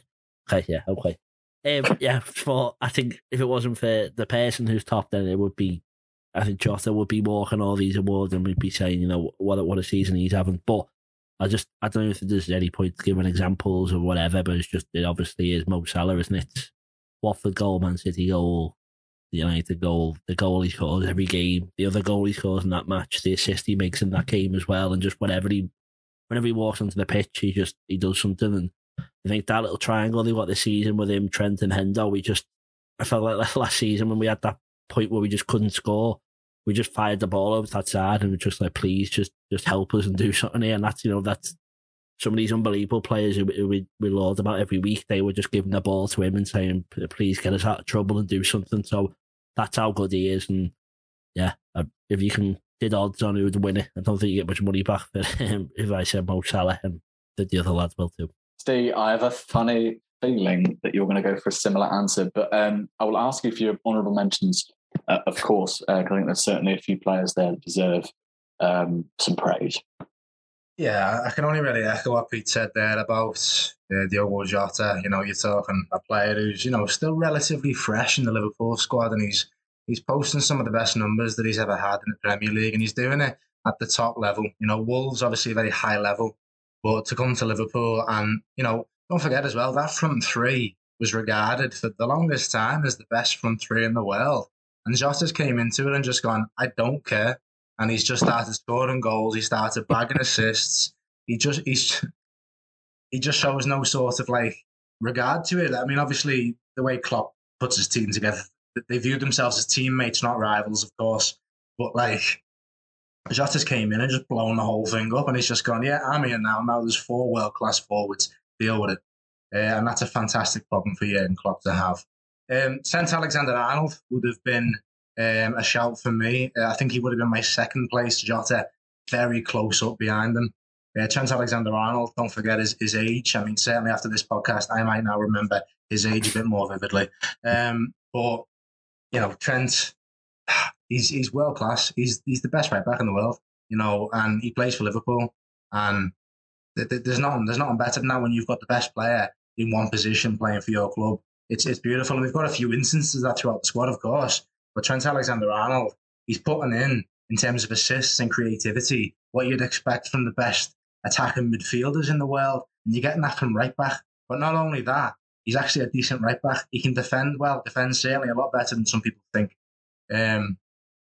okay, yeah, okay. Um, yeah, but I think if it wasn't for the person who's top, then it would be. I think Jota would be walking all these awards, and we'd be saying, you know, what what a season he's having. But I just I don't know if there's any point giving examples or whatever, but it's just it obviously is Mo Salah, isn't it? Watford goal, Man City goal, the United goal, the goal he scores every game, the other goal he scores in that match, the assist he makes in that game as well, and just whenever he, whenever he walks onto the pitch, he just he does something. And I think that little triangle they got this season with him, Trent and Hendo, we just I felt like [laughs] last season when we had that point where we just couldn't score, we just fired the ball over that side and we're just like, please, just just help us and do something here. And that's you know that's some of these unbelievable players who, we, we laud about every week, they were just giving the ball to him and saying, please get us out of trouble and do something. So that's how good he is. And yeah, uh, if you can did odds on who would win it, I don't think you get much money back for him [laughs] if I said Mo Salah and the, the other lads will too. Steve, I have a funny feeling that you're going to go for a similar answer, but um, I will ask you for your honourable mentions, uh, of course, because I think there's certainly a few players there that deserve um, some praise. Yeah, I can only really echo what Pete said there about uh, Diogo Jota. You know, you're talking a player who's you know still relatively fresh in the Liverpool squad, and he's he's posting some of the best numbers that he's ever had in the Premier League, and he's doing it at the top level. You know, Wolves obviously a very high level, but to come to Liverpool and you know, don't forget as well that front three was regarded for the longest time as the best front three in the world. And Jota's came into it and just gone, I don't care. And he's just started scoring goals. He started bagging assists. He just he's [laughs] he just shows no sort of like regard to it. I mean, obviously the way Klopp puts his team together, they view themselves as teammates, not rivals, of course. But like Jota's came in and just blown the whole thing up, and he's just gone, yeah, I'm here now. Now there's four world class forwards. Deal with it, uh, and that's a fantastic problem for Jurgen Klopp to have. Um, Trent Alexander Arnold would have been um, a shout for me. Uh, I think he would have been my second place. Jota very close up behind him. Uh, Trent Alexander Arnold, don't forget his, his age. I mean, certainly after this podcast, I might now remember his age a bit more vividly. Um, but, you know, Trent, [sighs] he's he's world class. He's he's the best right back in the world, you know, and he plays for Liverpool. And th- th- there's nothing there's nothing better than that when you've got the best player in one position playing for your club. It's it's beautiful, and we've got a few instances of that throughout the squad, of course. But Trent Alexander Arnold, he's putting in in terms of assists and creativity what you'd expect from the best attacking midfielders in the world, and you're getting that from right back. But not only that, he's actually a decent right back. He can defend well, defends certainly a lot better than some people think. Um,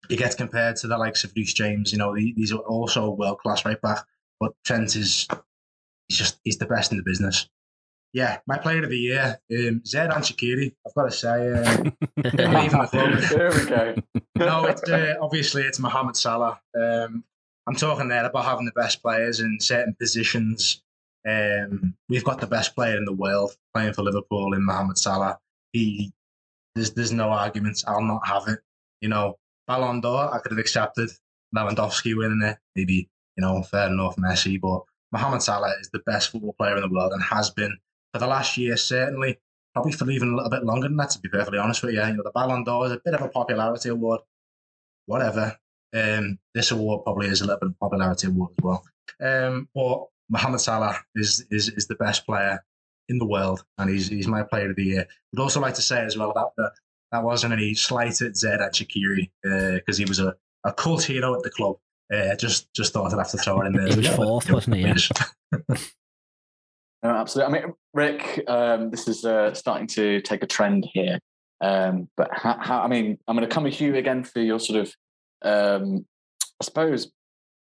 he gets compared to the likes of Reece James. You know, these are also world class right back, but Trent is he's just he's the best in the business. Yeah, my player of the year, um, Xherdan Shaqiri. I've got to say, um, leaving the club. [laughs] There we go. no, it's uh, obviously it's Mohamed Salah. Um, I'm talking there about having the best players in certain positions. Um, we've got the best player in the world playing for Liverpool in Mohamed Salah. He, there's there's no arguments. I'll not have it. You know, Ballon d'Or, I could have accepted Lewandowski winning it. Maybe you know, fair enough, Messi, but Mohamed Salah is the best football player in the world and has been for the last year, certainly. Probably for even a little bit longer than that, to be perfectly honest with you. You know, the Ballon d'Or is a bit of a popularity award. Whatever. Um, this award probably is a little bit of a popularity award as well. Um, but Mohamed Salah is, is is the best player in the world, and he's he's my player of the year. I'd also like to say as well that that, that wasn't any slight at Xherdan Shaqiri because uh, he was a, a cult hero at the club. Uh, just just thought I'd have to throw it in there. He was fourth, wasn't he? [laughs] Yeah. [laughs] No, absolutely. I mean, Rick, um, this is uh, starting to take a trend here. Um, but how, how, I mean, I'm going to come with you again for your sort of, um, I suppose,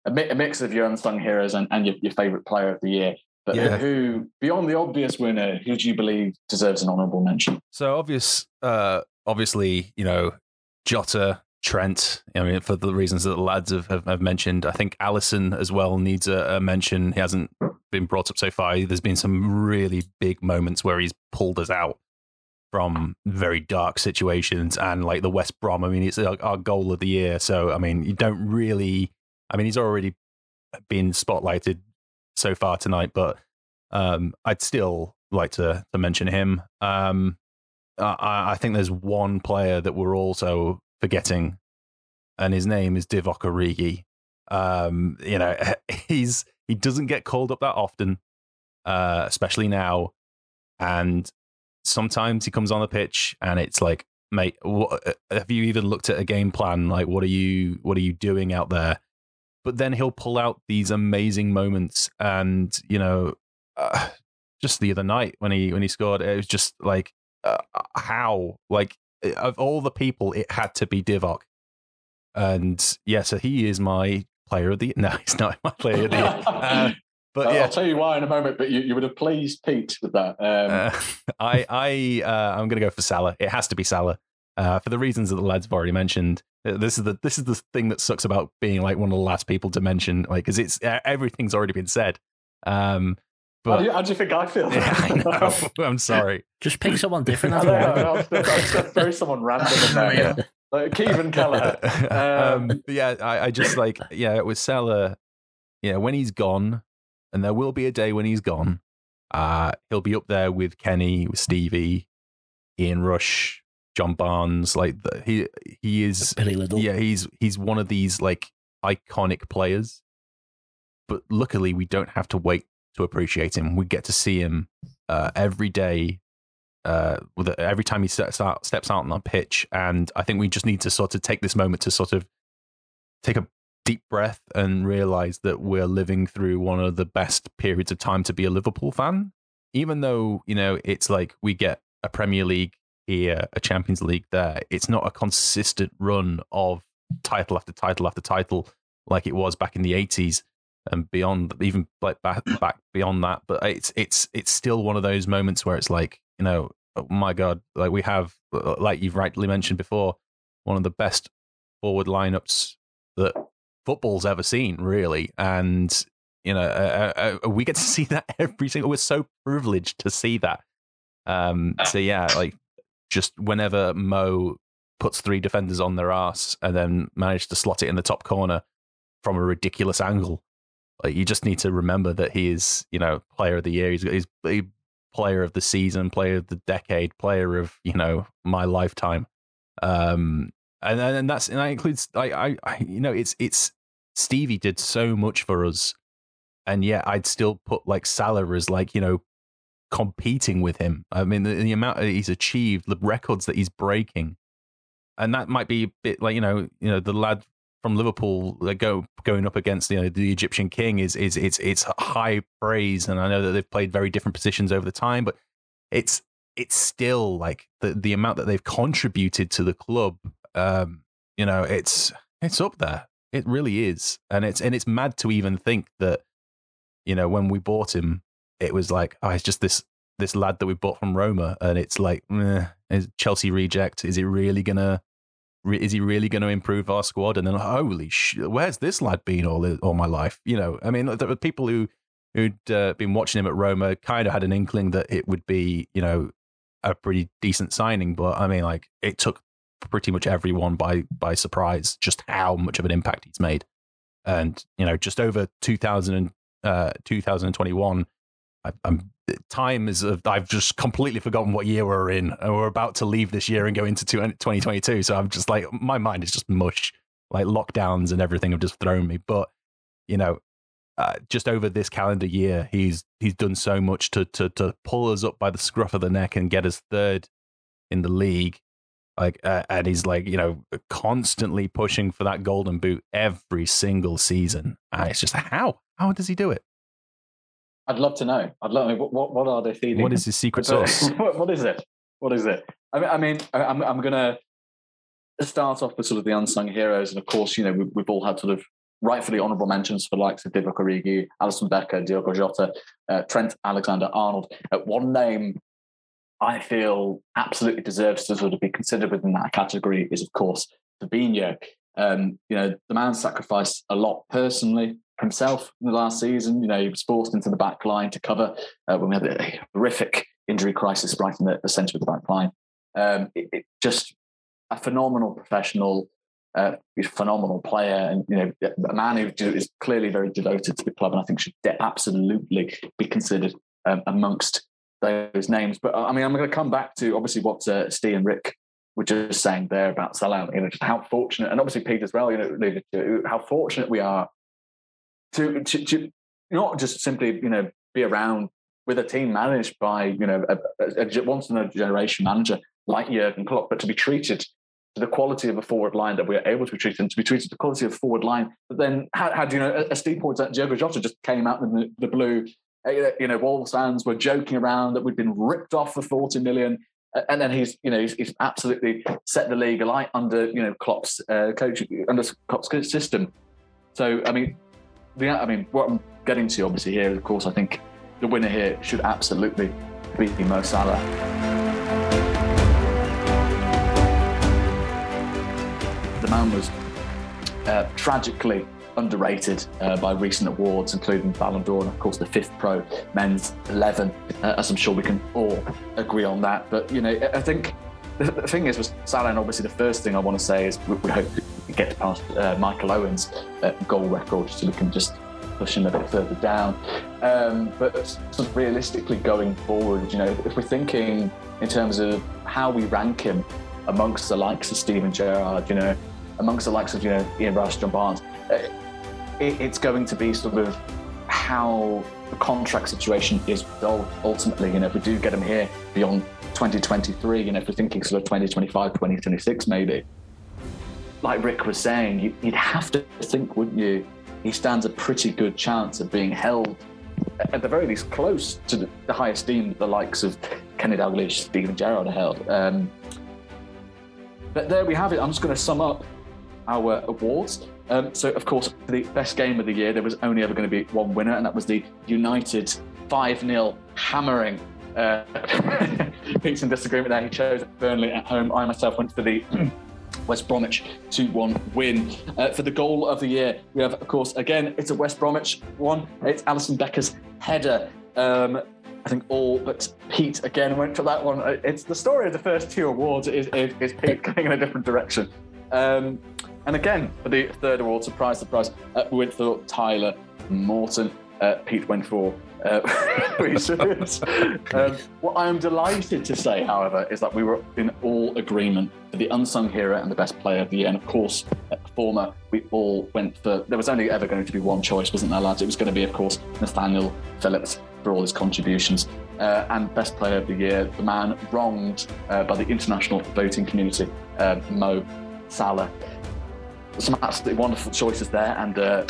a, mi- a, mix of your unsung heroes and, and your, your favourite player of the year. But Yeah. who, beyond the obvious winner, who do you believe deserves an honourable mention? So obvious, uh, obviously, you know, Jota, Trent. I mean, for the reasons that the lads have, have, have mentioned, I think Alisson as well needs a, a mention. He hasn't been brought up so far. There's been some really big moments where he's pulled us out from very dark situations, and like the West Brom. I mean, it's our, goal of the year. So I mean, you don't really. I mean, he's already been spotlighted so far tonight, but um, I'd still like to to mention him. Um, I, I think there's one player that we're also forgetting, and his name is Divock Origi. Um, you know, [laughs] he's he doesn't get called up that often, uh, especially now, and sometimes he comes on the pitch and it's like, mate, what, have you even looked at a game plan? Like, what are you what are you doing out there? But then he'll pull out these amazing moments, and you know, uh, just the other night when he when he scored, it was just like uh, how like of all the people, it had to be Divock. And yeah, so he is my player of the no, [laughs] he's not my player of the year. Uh, but I'll- yeah, I'll tell you why in a moment. But you, you would have pleased Pete with that. Um, uh, [laughs] I I uh, I'm going to go for Salah. It has to be Salah uh, for the reasons that the lads have already mentioned. Uh, This is the this is the thing that sucks about being like one of the last people to mention, like because it's uh, everything's already been said. Um, how, do you, how do you think I feel? yeah, I know. [laughs] [laughs] I'm sorry. Just pick someone different. I That's know, I right. know, I was just- I was just throw someone random in there. Yeah. [laughs] Like Kevin Keller. um, Um, yeah, I, I just like yeah with Salah, yeah, when he's gone, and there will be a day when he's gone. Uh, he'll be up there with Kenny, with Stevie, Ian Rush, John Barnes. Like the, he he is Billy Liddell. yeah, he's he's one of these like iconic players. But luckily, we don't have to wait to appreciate him. We get to see him uh, every day, uh, every time he steps out steps out on the pitch. And I think we just need to sort of take this moment to sort of take a deep breath and realize that we're living through one of the best periods of time to be a Liverpool fan. Even though you know it's like we get a Premier League here, a Champions League there, it's not a consistent run of title after title after title like it was back in the 80s and beyond even like back, back beyond that but it's it's it's still one of those moments where it's like you know oh my god like we have like you've rightly mentioned before one of the best forward lineups that football's ever seen really and you know uh, uh, [laughs] we get to see that every single we're so privileged to see that um so yeah like just whenever mo puts three defenders on their ass and then manage to slot it in the top corner from a ridiculous angle. Like you just need to remember that he is, you know, player of the year. He's, he's a player of the season, player of the decade, player of you know my lifetime. Um, and and that's and that includes I, I, I you know it's it's Stevie did so much for us, and yet I'd still put like Salah as like you know competing with him. I mean the, the amount that he's achieved, the records that he's breaking and that might be a bit like you know you know the lad from Liverpool that go going up against you know the Egyptian king is is it's it's high praise, and I know that they've played very different positions over the time, but it's it's still like the the amount that they've contributed to the club. Um, you know, it's it's up there. It really is, and it's and it's mad to even think that you know when we bought him, it was like oh, it's just this this lad that we bought from Roma, and it's like is Chelsea reject. Is it really gonna is he really going to improve our squad? And then, holy shit, where's this lad been all all my life? You know, I mean, there were people who who'd uh, been watching him at Roma kind of had an inkling that it would be, you know, a pretty decent signing. But I mean, like, it took pretty much everyone by by surprise just how much of an impact he's made. And you know, just over 2000 uh, 2021, I, am time is I've just completely forgotten what year we're in, and we're about to leave this year and go into 2022. So I'm just like my mind is just mush. Like lockdowns and everything have just thrown me. But you know, uh, just over this calendar year, he's he's done so much to to to pull us up by the scruff of the neck and get us third in the league. Like, uh, and he's like, you know, constantly pushing for that golden boot every single season. And it's just how how does he do it? I'd love to know. I'd love. What what, what are they feeding? What is his secret sauce? [laughs] what is it? What is it? I mean, I mean, I'm I'm gonna start off with sort of the unsung heroes, and of course, you know, we've, we've all had sort of rightfully honourable mentions for the likes of Divock Origi, Alisson Becker, Diogo Jota, uh, Trent Alexander-Arnold. Uh, one name I feel absolutely deserves to sort of be considered within that category is, of course, Fabinho. Um, you know, the man sacrificed a lot personally himself in the last season. You know, he was forced into the back line to cover uh, when we had a horrific injury crisis right in the, the centre of the back line. Um, it, it just a phenomenal professional, uh, phenomenal player, and you know, a man who is clearly very devoted to the club, and I think should absolutely be considered um, amongst those names. But uh, I mean, I'm going to come back to obviously what uh, Steve and Rick were just saying there about Salah. You know, just how fortunate, and obviously Pete as well. You know, how fortunate we are to, to, to not just simply you know be around with a team managed by you know a, a, a once in a generation manager like Jurgen Klopp, but to be treated to the quality of a forward line that we are able to be treated, and to be treated to the quality of a forward line. But then, how, do you know? As Steve points out, Diogo Jota just came out in the, the blue. Uh, you know, Wolves fans were joking around that we'd been ripped off for forty million, and then he's you know he's, he's absolutely set the league alight under you know Klopp's uh, coach under Klopp's system. So I mean, the, I mean, what I'm getting to obviously here, of course, I think the winner here should absolutely be Mo Salah. The man was uh, tragically underrated uh, by recent awards, including Ballon d'Or and, of course, the FIFPro men's 11, uh, as I'm sure we can all agree on that. But, you know, I think the, thing is with Salah, and obviously the first thing I want to say is we, we hope to get past uh, Michael Owen's uh, goal record so we can just push him a bit further down. Um, but sort of realistically going forward, you know, if we're thinking in terms of how we rank him amongst the likes of Steven Gerrard, you know, amongst the likes of you know Ian Rush, John Barnes, uh, it, it's going to be sort of how the contract situation is resolved ultimately. You know, if we do get him here beyond 2023, you know, if we're thinking sort of 2025, 2026 maybe, like Rick was saying, you'd have to think, wouldn't you? He stands a pretty good chance of being held, at the very least, close to the high esteem the likes of Kenny Dalglish, Steven Gerrard are held. Um, but there we have it. I'm just going to sum up our awards. Um, so, of course, for the best game of the year, there was only ever going to be one winner, and that was the United 5 0 hammering. Uh, [laughs] Pete's in disagreement there. He chose Burnley at home. I myself went for the [clears throat] West Bromwich 2 1 win. Uh, for the goal of the year, we have, of course, again, it's a West Bromwich one. It's Alisson Becker's header. Um, I think all but Pete again went for that one. Uh, it's the story of the first two awards is, is, is Pete [laughs] going in a different direction. Um, and again, for the third award, surprise, surprise, uh, we went for Tyler Morton. Uh, Pete went for uh, [laughs] um, what I am delighted to say, however, is that we were in all agreement for the unsung hero and the best player of the year. And of course, uh, former, we all went for. There was only ever going to be one choice, wasn't there, lads? It was going to be, of course, Nathaniel Phillips for all his contributions. Uh, and best player of the year, the man wronged uh, by the international voting community, uh, Mo Salah. Some absolutely wonderful choices there, and uh,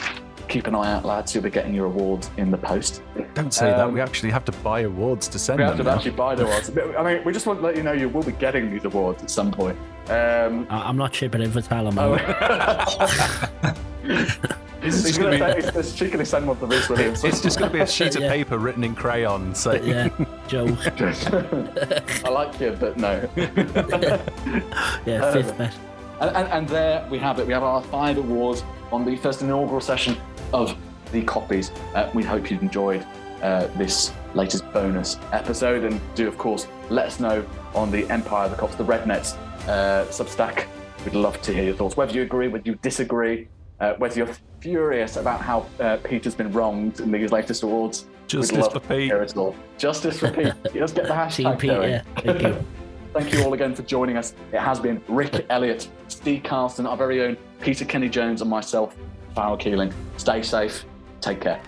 keep an eye out, lads. You'll be getting your awards in the post. Don't say um, that. We actually have to buy awards to send we them. We have to actually buy the awards. [laughs] I mean, we just want to let you know you will be getting these awards at some point. Um, I'm not shipping in for Tyler Mo. [laughs] [laughs] He's, he's going to be... cheekily send one to Rhys Williams. It's just going to be a sheet of yeah. paper written in crayon saying, yeah, Joe. I like you, but no. yeah, fifth best. And, and, and, there we have it. We have our five awards on the first inaugural session of the Koppies. Uh, we hope you've enjoyed uh, this latest bonus episode, and do of course let us know on the Empire of the Kop's, the Red Nets uh, Substack. We'd love to hear your thoughts, whether you agree, whether you disagree, uh, whether you're furious about how uh, Peter's been wronged in these latest awards. Justice for Pete. Justice for Pete. [laughs] Let's get the hashtag Pete, going. Yeah. Thank you. [laughs] Thank you all again for joining us. It has been Rick Elliott, Steve Carlson, our very own Peter Kenny Jones, and myself, Farrell Keeling. Stay safe. Take care.